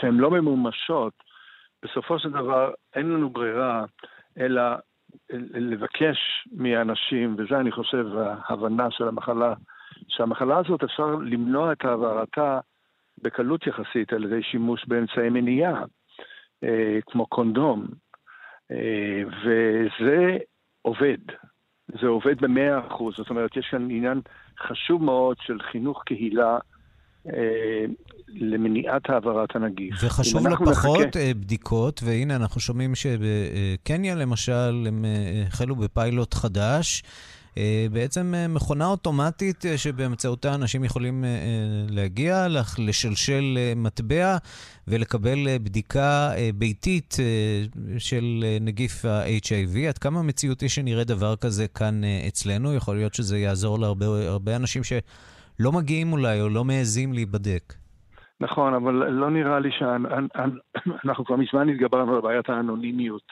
שהן לא ממומשות, בסופו של דבר אין לנו ברירה אלא לבקש מאנשים, וזה אני חושב ההבנה של המחלה, שהמחלה הזאת אפשר למנוע את העברתה בקלות יחסית על ידי שימוש באמצעי מניעה, אה, כמו קונדום, אה, וזה עובד. זה עובד במאה אחוז, זאת אומרת, יש כאן עניין חשוב מאוד של חינוך קהילה למניעת העברת הנגיף. וחשוב לא פחות נחכה... אה, בדיקות, והנה אנחנו שומעים שבקניה למשל הם אה, החלו בפיילוט חדש. בעצם מכונה אוטומטית שבאמצעותה אנשים יכולים להגיע, לשלשל מטבע ולקבל בדיקה ביתית של נגיף ה-HIV. עד כמה מציאותי שנראה דבר כזה כאן אצלנו? יכול להיות שזה יעזור להרבה אנשים ש... לא מגיעים אולי או לא מעזים להיבדק. נכון, אבל לא נראה לי שאנחנו כבר מזמן התגברנו על בעיית האנונימיות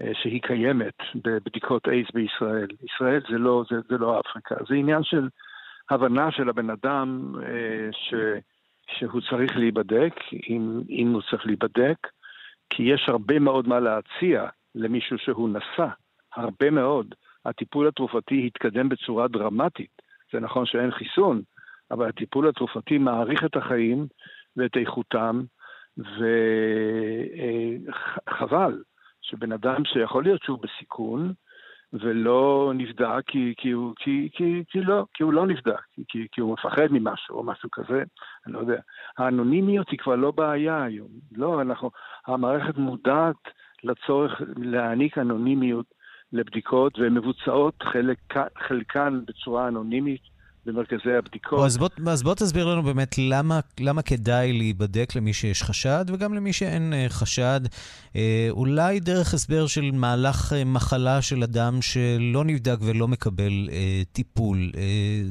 אה, שהיא קיימת בבדיקות אייס בישראל. ישראל זה לא, זה, זה לא אפריקה, זה עניין של הבנה של הבן אדם אה, ש, שהוא צריך להיבדק, אם, אם הוא צריך להיבדק, כי יש הרבה מאוד מה להציע למישהו שהוא נשא, הרבה מאוד. הטיפול התרופתי התקדם בצורה דרמטית. זה נכון שאין חיסון, אבל הטיפול התרופתי מעריך את החיים ואת איכותם, וחבל שבן אדם שיכול להיות שהוא בסיכון, ולא נבדק כי, כי, הוא, כי, כי, כי, לא, כי הוא לא נבדק, כי, כי הוא מפחד ממשהו או משהו כזה, אני לא יודע. האנונימיות היא כבר לא בעיה היום. לא, אנחנו, המערכת מודעת לצורך להעניק אנונימיות לבדיקות, והן מבוצעות חלק, חלקן בצורה אנונימית במרכזי הבדיקות. אז בוא, אז בוא תסביר לנו באמת למה, למה כדאי להיבדק למי שיש חשד, וגם למי שאין uh, חשד. Uh, אולי דרך הסבר של מהלך uh, מחלה של אדם שלא נבדק ולא מקבל uh, טיפול. Uh,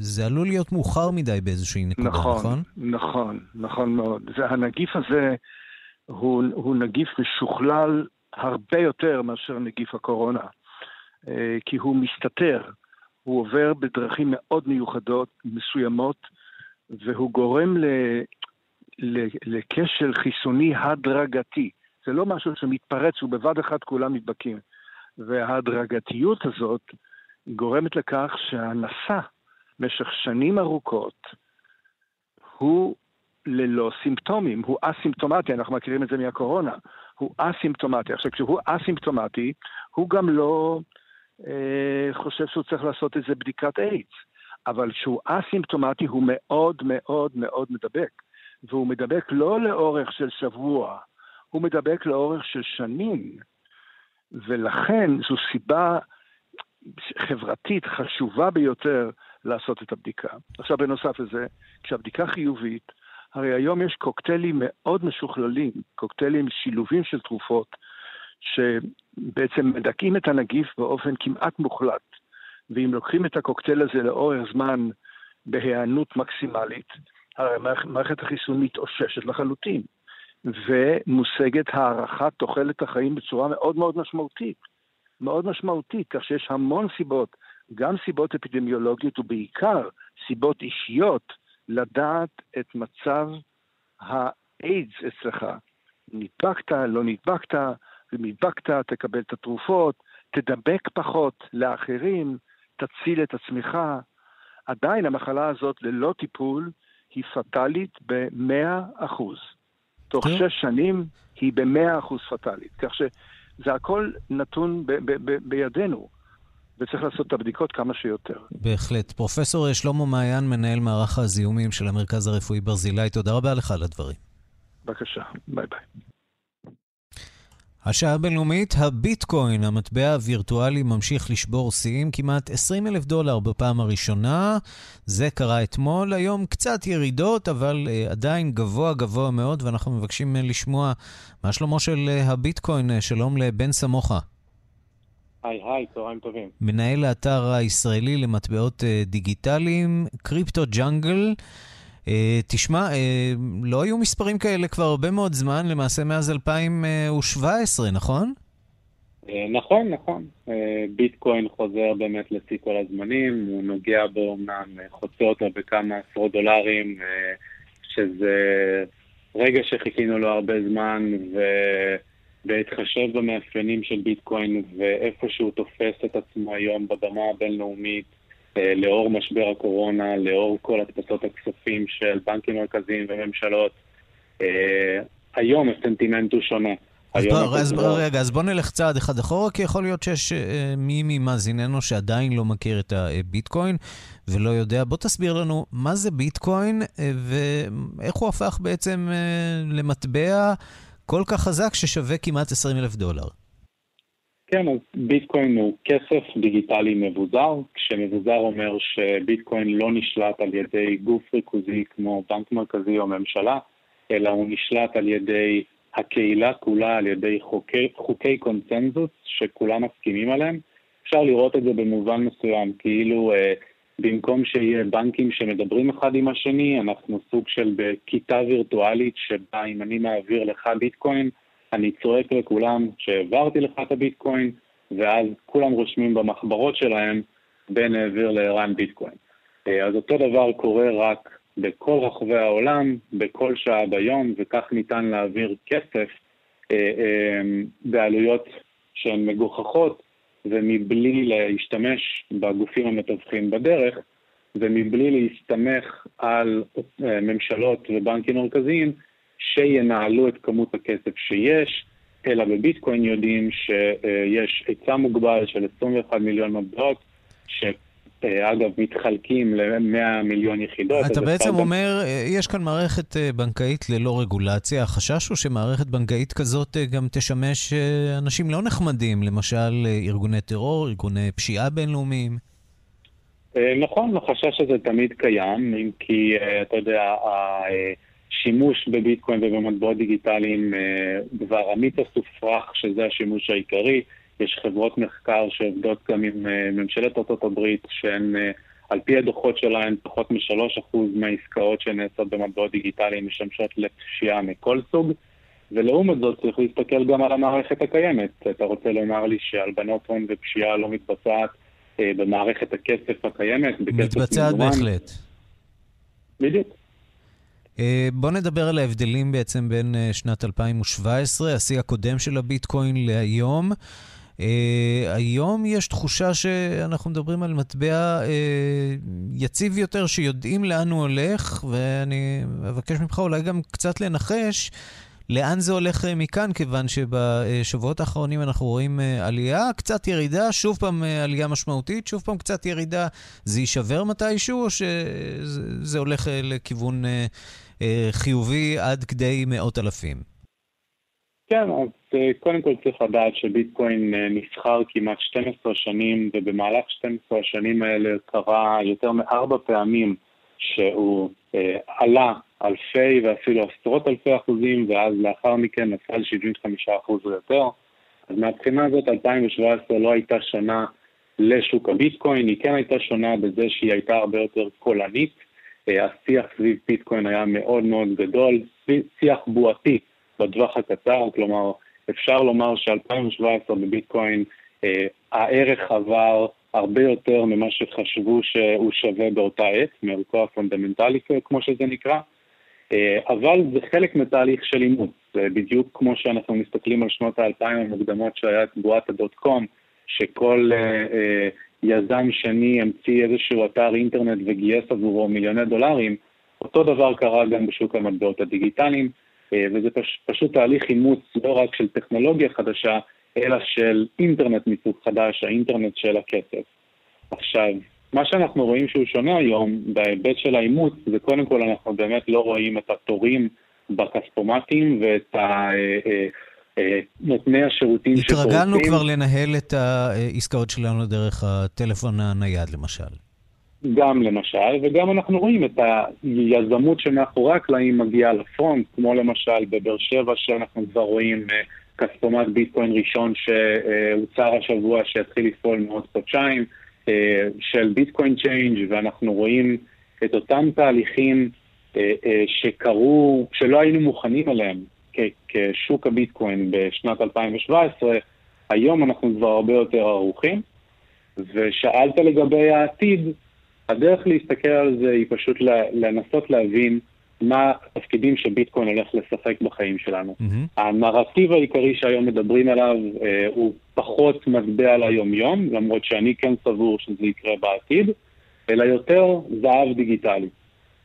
זה עלול להיות מאוחר מדי באיזושהי נקודה, נכון? נכון, נכון, נכון מאוד. זה, הנגיף הזה הוא, הוא נגיף משוכלל הרבה יותר מאשר נגיף הקורונה. אה, כי הוא מסתתר, הוא עובר בדרכים מאוד מיוחדות, מסוימות, והוא גורם ל, לכשל חיסוני הדרגתי. זה לא משהו שמתפרץ ובבת אחת כולם נדבקים. וההדרגתיות הזאת גורמת לכך שהנשא במשך שנים ארוכות הוא ללא סימפטומים, הוא אסימפטומטי, אנחנו מכירים את זה מהקורונה, הוא אסימפטומטי. עכשיו, כשהוא אסימפטומטי, הוא גם לא חושב שהוא צריך לעשות איזה בדיקת איידס. אבל כשהוא אסימפטומטי הוא מאוד מאוד מאוד מדבק. והוא מדבק לא לאורך של שבוע, הוא מדבק לאורך של שנים, ולכן זו סיבה חברתית חשובה ביותר לעשות את הבדיקה. עכשיו, בנוסף לזה, כשהבדיקה חיובית, הרי היום יש קוקטיילים מאוד משוכללים, קוקטיילים שילובים של תרופות, שבעצם מדכאים את הנגיף באופן כמעט מוחלט. ואם לוקחים את הקוקטייל הזה לאורך זמן בהיענות מקסימלית, הרי מערכת החיסון מתאוששת לחלוטין, ומושגת הארכת תוחלת החיים בצורה מאוד מאוד משמעותית. מאוד משמעותית, כך שיש המון סיבות, גם סיבות אפידמיולוגיות ובעיקר סיבות אישיות, לדעת את מצב האיידס אצלך. נדבקת, לא נדבקת, אם נדבקת, תקבל את התרופות, תדבק פחות לאחרים, תציל את עצמך. עדיין המחלה הזאת ללא טיפול היא פטאלית ב-100%. תוך שש שנים היא ב-100% פטאלית. כך שזה הכל נתון ב- ב- ב- בידינו. וצריך לעשות את הבדיקות כמה שיותר. בהחלט. פרופסור שלמה מעיין, מנהל מערך הזיהומים של המרכז הרפואי ברזילי, תודה רבה לך על הדברים. בבקשה, ביי ביי. השעה הבינלאומית, הביטקוין, המטבע הווירטואלי, ממשיך לשבור שיאים, כמעט 20 אלף דולר בפעם הראשונה. זה קרה אתמול, היום קצת ירידות, אבל uh, עדיין גבוה גבוה מאוד, ואנחנו מבקשים uh, לשמוע מה שלומו של uh, הביטקוין. Uh, שלום לבן סמוכה. היי היי, צהריים טובים. מנהל האתר הישראלי למטבעות uh, דיגיטליים, קריפטו ג'אנגל. Uh, תשמע, uh, לא היו מספרים כאלה כבר הרבה מאוד זמן, למעשה מאז 2017, נכון? Uh, נכון, נכון. Uh, ביטקוין חוזר באמת לשיא כל הזמנים, הוא נוגע בו אמנם, חוצה אותו בכמה עשרות דולרים, שזה רגע שחיכינו לו הרבה זמן, ובהתחשב במאפיינים של ביטקוין ואיפה שהוא תופס את עצמו היום בבמה הבינלאומית, אה, לאור משבר הקורונה, לאור כל הדפסות הכספים של בנקים מרכזיים וממשלות, אה, היום הסנטימנט הוא שונה. אז בוא, אז בוא, רגע, אז בוא נלך צעד אחד אחורה, כי יכול להיות שיש אה, מי ממאזיננו שעדיין לא מכיר את הביטקוין ולא יודע. בוא תסביר לנו מה זה ביטקוין ואיך הוא הפך בעצם למטבע כל כך חזק ששווה כמעט 20 אלף דולר. כן, אז ביטקוין הוא כסף דיגיטלי מבוזר, כשמבוזר אומר שביטקוין לא נשלט על ידי גוף ריכוזי כמו בנק מרכזי או ממשלה, אלא הוא נשלט על ידי הקהילה כולה, על ידי חוקי, חוקי קונצנזוס שכולם מסכימים עליהם. אפשר לראות את זה במובן מסוים, כאילו אה, במקום שיהיה בנקים שמדברים אחד עם השני, אנחנו סוג של בכיתה וירטואלית שבה אם אני מעביר לך ביטקוין, אני צועק לכולם שהעברתי לך את הביטקוין, ואז כולם רושמים במחברות שלהם, בן העביר לערן ביטקוין. אה, אז אותו דבר קורה רק בכל רחבי העולם, בכל שעה ביום, וכך ניתן להעביר כסף אה, אה, בעלויות שהן מגוחכות, ומבלי להשתמש בגופים המתווכים בדרך, ומבלי להסתמך על ממשלות ובנקים מרכזיים שינהלו את כמות הכסף שיש, אלא בביטקוין יודעים שיש היצע מוגבל של 21 מיליון מטבעות, שאגב מתחלקים ל-100 מיליון יחידות. אתה בעצם אומר, גם... יש כאן מערכת אה, בנקאית ללא רגולציה. החשש הוא שמערכת בנקאית כזאת אה, גם תשמש אה, אנשים לא נחמדים, למשל ארגוני טרור, ארגוני פשיעה בינלאומיים. נכון, החשש הזה תמיד קיים, אם כי, אתה יודע, שימוש בביטקוין ובמטבעות דיגיטליים אה, כבר המיתוס הופרך שזה השימוש העיקרי. יש חברות מחקר שעובדות גם עם אה, ממשלת ארה"ב שהן אה, על פי הדוחות שלהן פחות מ-3% מהעסקאות שנעשות במטבעות דיגיטליים משמשות לפשיעה מכל סוג. ולעומת זאת צריך להסתכל גם על המערכת הקיימת. אתה רוצה לומר לי שהלבנות הון ופשיעה לא מתבצעת אה, במערכת הכסף הקיימת? מתבצעת בהחלט. בדיוק. אה, בוא נדבר על ההבדלים בעצם בין אה, שנת 2017, השיא הקודם של הביטקוין, להיום. Uh, היום יש תחושה שאנחנו מדברים על מטבע uh, יציב יותר, שיודעים לאן הוא הולך, ואני אבקש ממך אולי גם קצת לנחש לאן זה הולך אה, מכאן, כיוון שבשבועות האחרונים אנחנו רואים אה, עלייה, קצת ירידה, שוב פעם אה, עלייה משמעותית, שוב פעם קצת ירידה. זה יישבר מתישהו, או שזה הולך לכיוון חיובי עד כדי מאות אלפים? כן, אז קודם כל צריך לדעת שביטקוין נסחר כמעט 12 שנים, ובמהלך 12 השנים האלה קרה יותר מארבע פעמים שהוא אה, עלה אלפי ואפילו עשרות אלפי אחוזים, ואז לאחר מכן נפל 75 אחוז או יותר. אז מהבחינה הזאת 2017 לא הייתה שונה לשוק הביטקוין, היא כן הייתה שונה בזה שהיא הייתה הרבה יותר קולנית. אה, השיח סביב ביטקוין היה מאוד מאוד גדול, שיח בועתי בטווח הקצר, כלומר אפשר לומר ש-2017 בביטקוין אה, הערך עבר הרבה יותר ממה שחשבו שהוא שווה באותה עת, מערכו הפונדמנטלי כמו שזה נקרא, אה, אבל זה חלק מתהליך של אימוץ, זה בדיוק כמו שאנחנו מסתכלים על שנות האלפיים המוקדמות שהיה את בועת ה dot com, שכל uh, uh, יזם שני המציא איזשהו אתר אינטרנט וגייס עבורו מיליוני דולרים, אותו דבר קרה גם בשוק המטבעות הדיגיטליים, uh, וזה פש, פשוט תהליך אימוץ לא רק של טכנולוגיה חדשה, אלא של אינטרנט מסוג חדש, האינטרנט של הכסף. עכשיו, מה שאנחנו רואים שהוא שונה היום בהיבט של האימוץ, זה קודם כל אנחנו באמת לא רואים את התורים בכספומטים ואת ה... אה, אה, אה, נותני השירותים שפורצים. התרגלנו כבר לנהל את העסקאות שלנו דרך הטלפון הנייד למשל. גם למשל, וגם אנחנו רואים את היזמות שמאחורי הקלעים מגיעה ל front, כמו למשל בבאר שבע שאנחנו כבר רואים כספומט ביטקוין ראשון שהוצר השבוע שהתחיל לפעול בעוד חודשיים, אה, של Bitcoin Change ואנחנו רואים את אותם תהליכים אה, אה, שקרו, שלא היינו מוכנים אליהם כשוק הביטקוין בשנת 2017, היום אנחנו כבר הרבה יותר ערוכים. ושאלת לגבי העתיד, הדרך להסתכל על זה היא פשוט לנסות להבין מה התפקידים שביטקוין הולך לשחק בחיים שלנו. Mm-hmm. הנרטיב העיקרי שהיום מדברים עליו אה, הוא פחות מטבע ליומיום, למרות שאני כן סבור שזה יקרה בעתיד, אלא יותר זהב דיגיטלי.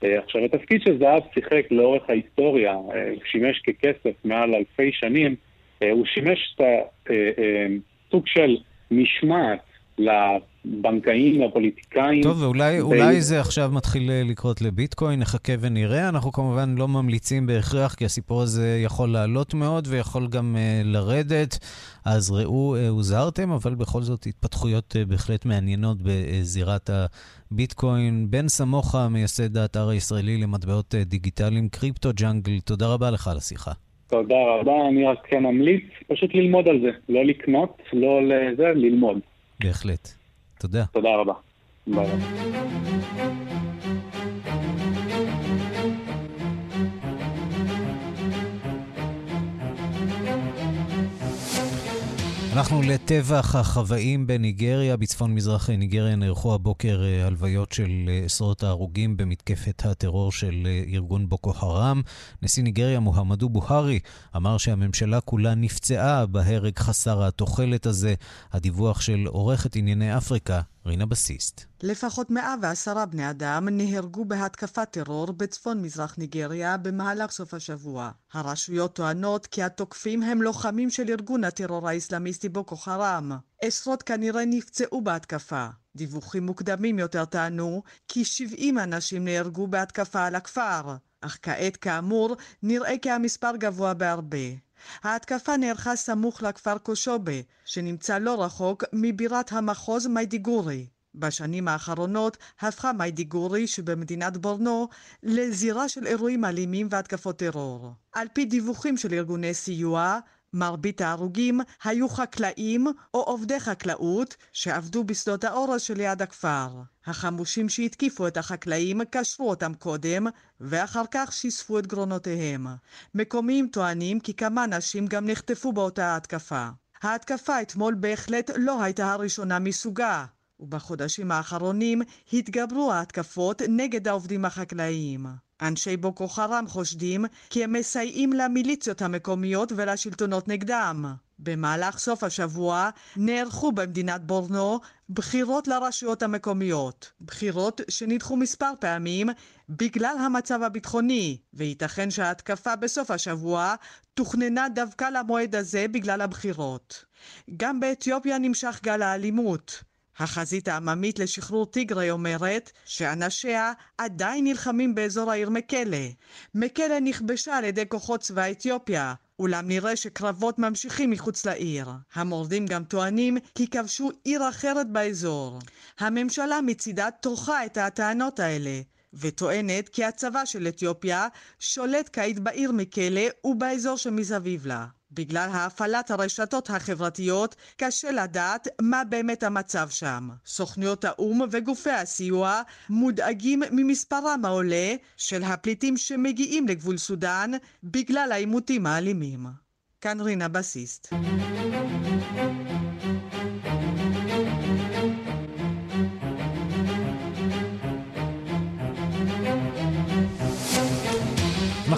אה, עכשיו, התפקיד שזהב שיחק לאורך ההיסטוריה, אה, שימש ככסף מעל אלפי שנים, אה, הוא שימש את הסוג של משמעת לבנקאים, לפוליטיקאים. טוב, ואולי ו... זה עכשיו מתחיל אה, לקרות לביטקוין, נחכה ונראה. אנחנו כמובן לא ממליצים בהכרח, כי הסיפור הזה יכול לעלות מאוד ויכול גם uh, לרדת. אז ראו, uh, הוזהרתם, אבל בכל זאת התפתחויות uh, בהחלט מעניינות בזירת הביטקוין. בן סמוכה, מייסד האתר הישראלי למטבעות uh, דיגיטליים, קריפטו ג'אנגל, תודה רבה לך על השיחה. תודה רבה, אני רק כן אמליץ פשוט ללמוד על זה, לא לקנות, לא לזה, ללמוד. בהחלט. תודה. תודה רבה. ביי. אנחנו לטבח החוואים בניגריה. בצפון מזרח ניגריה נערכו הבוקר אה, הלוויות של אה, עשרות ההרוגים במתקפת הטרור של אה, ארגון בוקו חראם. נשיא ניגריה מוחמדו בוהרי אמר שהממשלה כולה נפצעה בהרג חסר התוחלת הזה. הדיווח של עורכת ענייני אפריקה, רינה בסיסט. לפחות 110 בני אדם נהרגו בהתקפת טרור בצפון מזרח ניגריה במהלך סוף השבוע. הרשויות טוענות כי התוקפים הם לוחמים של ארגון הטרור האסלאמיסטי בוקו חראם. עשרות כנראה נפצעו בהתקפה. דיווחים מוקדמים יותר טענו כי 70 אנשים נהרגו בהתקפה על הכפר, אך כעת כאמור נראה כי המספר גבוה בהרבה. ההתקפה נערכה סמוך לכפר קושובה, שנמצא לא רחוק מבירת המחוז מיידיגורי. בשנים האחרונות הפכה מיידיגורי שבמדינת בורנו לזירה של אירועים אלימים והתקפות טרור. על פי דיווחים של ארגוני סיוע, מרבית ההרוגים היו חקלאים או עובדי חקלאות שעבדו בשדות האורז שליד הכפר. החמושים שהתקיפו את החקלאים קשרו אותם קודם ואחר כך שיספו את גרונותיהם. מקומיים טוענים כי כמה נשים גם נחטפו באותה התקפה. ההתקפה אתמול בהחלט לא הייתה הראשונה מסוגה. ובחודשים האחרונים התגברו ההתקפות נגד העובדים החקלאיים. אנשי בוקו חרם חושדים כי הם מסייעים למיליציות המקומיות ולשלטונות נגדם. במהלך סוף השבוע נערכו במדינת בורנו בחירות לרשויות המקומיות, בחירות שנדחו מספר פעמים בגלל המצב הביטחוני, וייתכן שההתקפה בסוף השבוע תוכננה דווקא למועד הזה בגלל הבחירות. גם באתיופיה נמשך גל האלימות. החזית העממית לשחרור טיגרי אומרת שאנשיה עדיין נלחמים באזור העיר מקלה. מקלה נכבשה על ידי כוחות צבא אתיופיה, אולם נראה שקרבות ממשיכים מחוץ לעיר. המורדים גם טוענים כי כבשו עיר אחרת באזור. הממשלה מצידה טורחה את הטענות האלה, וטוענת כי הצבא של אתיופיה שולט כעת בעיר מקלה ובאזור שמסביב לה. בגלל הפעלת הרשתות החברתיות קשה לדעת מה באמת המצב שם. סוכניות האו"ם וגופי הסיוע מודאגים ממספרם העולה של הפליטים שמגיעים לגבול סודאן בגלל העימותים האלימים. כאן רינה בסיסט.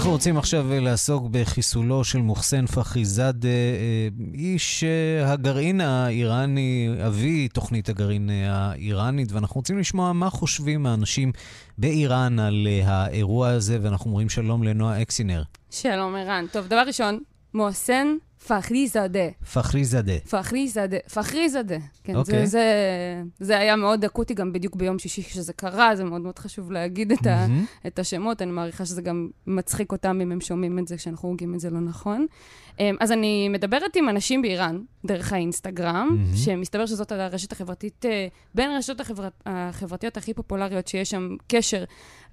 אנחנו רוצים עכשיו לעסוק בחיסולו של מוחסן פחיזאדה, אה, איש אה, הגרעין האיראני, אבי תוכנית הגרעין האיראנית, ואנחנו רוצים לשמוע מה חושבים האנשים באיראן על אה, האירוע הזה, ואנחנו אומרים שלום לנועה אקסינר. שלום ערן. טוב, דבר ראשון, מוחסן פחרי זאדה. פחרי זאדה. פחרי זאדה. פחרי זאדה. כן, okay. זה, אוקיי. זה, זה היה מאוד אקוטי גם בדיוק ביום שישי כשזה קרה, זה מאוד מאוד חשוב להגיד את, mm-hmm. ה, את השמות. אני מעריכה שזה גם מצחיק אותם אם הם שומעים את זה, כשאנחנו הוגים את זה לא נכון. אמ, אז אני מדברת עם אנשים באיראן, דרך האינסטגרם, mm-hmm. שמסתבר שזאת הרשת החברתית, אה, בין הרשתות החברת, החברתיות הכי פופולריות שיש שם קשר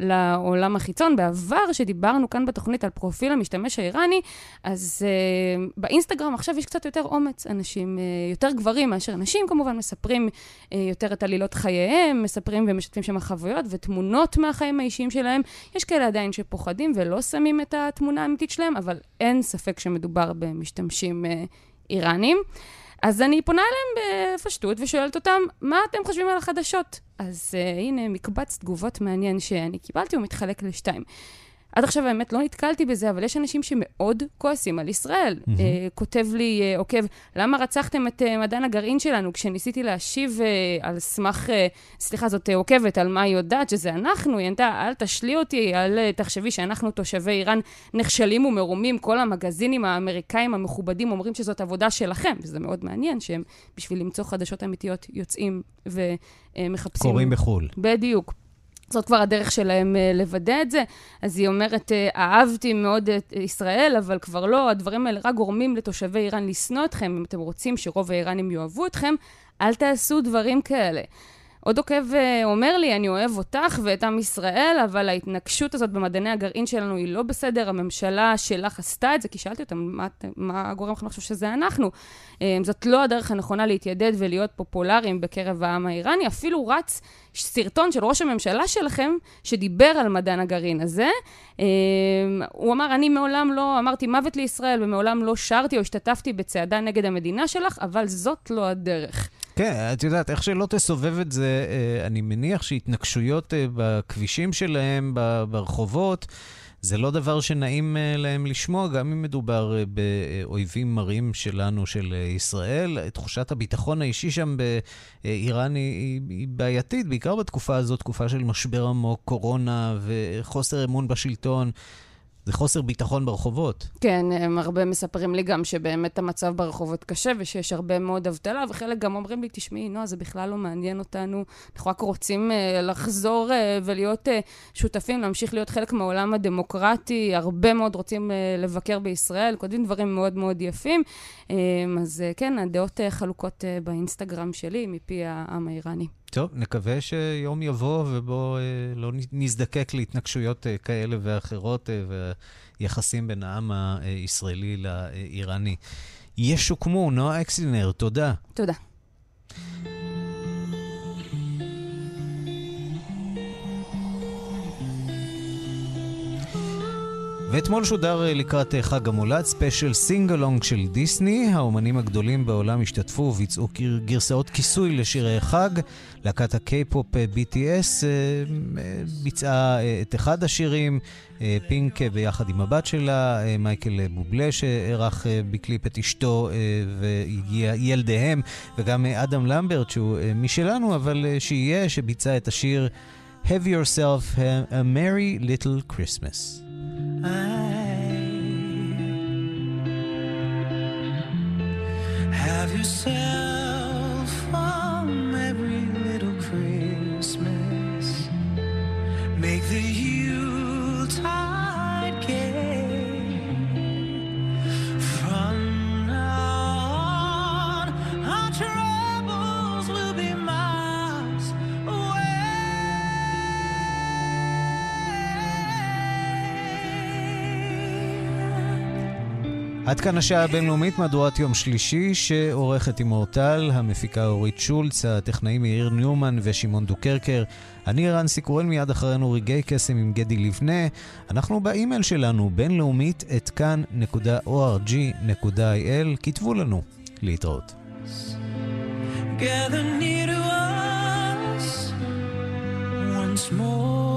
לעולם החיצון. בעבר, שדיברנו כאן בתוכנית על פרופיל המשתמש האיראני, אז uh, באינסטגרם עכשיו יש קצת יותר אומץ. אנשים, uh, יותר גברים מאשר נשים כמובן, מספרים uh, יותר את עלילות חייהם, מספרים ומשתפים שם חוויות ותמונות מהחיים האישיים שלהם. יש כאלה עדיין שפוחדים ולא שמים את התמונה האמיתית שלהם, אבל אין ספק שמדובר במשתמשים uh, איראנים. אז אני פונה אליהם בפשטות ושואלת אותם, מה אתם חושבים על החדשות? אז uh, הנה מקבץ תגובות מעניין שאני קיבלתי, הוא מתחלק לשתיים. עד עכשיו באמת לא נתקלתי בזה, אבל יש אנשים שמאוד כועסים על ישראל. Mm-hmm. Uh, כותב לי uh, עוקב, למה רצחתם את uh, מדען הגרעין שלנו? כשניסיתי להשיב uh, על סמך, uh, סליחה, זאת uh, עוקבת, על מה היא יודעת, שזה אנחנו, היא ענתה, אל תשלי אותי, אל uh, תחשבי שאנחנו תושבי איראן נכשלים ומרומים, כל המגזינים האמריקאים המכובדים אומרים שזאת עבודה שלכם, וזה מאוד מעניין שהם בשביל למצוא חדשות אמיתיות יוצאים ומחפשים... קוראים בחו"ל. בדיוק. זאת כבר הדרך שלהם uh, לוודא את זה. אז היא אומרת, uh, אהבתי מאוד את ישראל, אבל כבר לא, הדברים האלה רק גורמים לתושבי איראן לשנוא אתכם. אם אתם רוצים שרוב האיראנים יאהבו אתכם, אל תעשו דברים כאלה. עוד עוקב uh, אומר לי, אני אוהב אותך ואת עם ישראל, אבל ההתנגשות הזאת במדעני הגרעין שלנו היא לא בסדר, הממשלה שלך עשתה את זה, כי שאלתי אותם, מה, מה גורם לכם לחשוב שזה אנחנו? Um, זאת לא הדרך הנכונה להתיידד ולהיות פופולריים בקרב העם האיראני, אפילו רץ סרטון של ראש הממשלה שלכם, שדיבר על מדען הגרעין הזה. Um, הוא אמר, אני מעולם לא אמרתי מוות לישראל, ומעולם לא שרתי או השתתפתי בצעדה נגד המדינה שלך, אבל זאת לא הדרך. כן, את יודעת, איך שלא תסובב את זה, אה, אני מניח שהתנגשויות אה, בכבישים שלהם, ברחובות, זה לא דבר שנעים אה, להם לשמוע, גם אם מדובר באויבים מרים שלנו, של ישראל. תחושת הביטחון האישי שם באיראן היא, בעייתית, בעיקר בתקופה הזאת, תקופה של משבר עמוק, קורונה וחוסר אמון בשלטון. זה חוסר ביטחון ברחובות. כן, הם הרבה מספרים לי גם שבאמת המצב ברחובות קשה ושיש הרבה מאוד אבטלה, וחלק גם אומרים לי, תשמעי, נועה, זה בכלל לא מעניין אותנו, אנחנו רק רוצים uh, לחזור uh, ולהיות uh, שותפים, להמשיך להיות חלק מהעולם הדמוקרטי, הרבה מאוד רוצים uh, לבקר בישראל, כותבים דברים מאוד מאוד יפים. Um, אז uh, כן, הדעות uh, חלוקות uh, באינסטגרם שלי, מפי העם האיראני. טוב, נקווה שיום יבוא ובו אה, לא נזדקק להתנגשויות אה, כאלה ואחרות אה, ויחסים בין העם הישראלי לאיראני. ישוקמו, נועה אקסלינר, תודה. תודה. ואתמול שודר אה, לקראת אה, חג המולד special singalong של דיסני. האומנים הגדולים בעולם השתתפו וביצעו גרסאות כיסוי לשירי חג. להקת ה K-pop BTS ביצעה את אחד השירים, פינק ביחד עם הבת שלה, מייקל בובלה שערך בקליפ את אשתו וילדיהם, וגם אדם למברט שהוא משלנו, אבל שיהיה, שביצע את השיר Have yourself a merry little Christmas. Have yourself עד כאן השעה הבינלאומית, מהדורת יום שלישי, שעורכת עם אורטל, המפיקה אורית שולץ, הטכנאים יאיר ניומן ושמעון דוקרקר. אני רנסי קורל, מיד אחרינו רגעי קסם עם גדי לבנה. אנחנו באימייל שלנו, בינלאומית, את כאן.org.il. כתבו לנו. להתראות. Gather near to us once more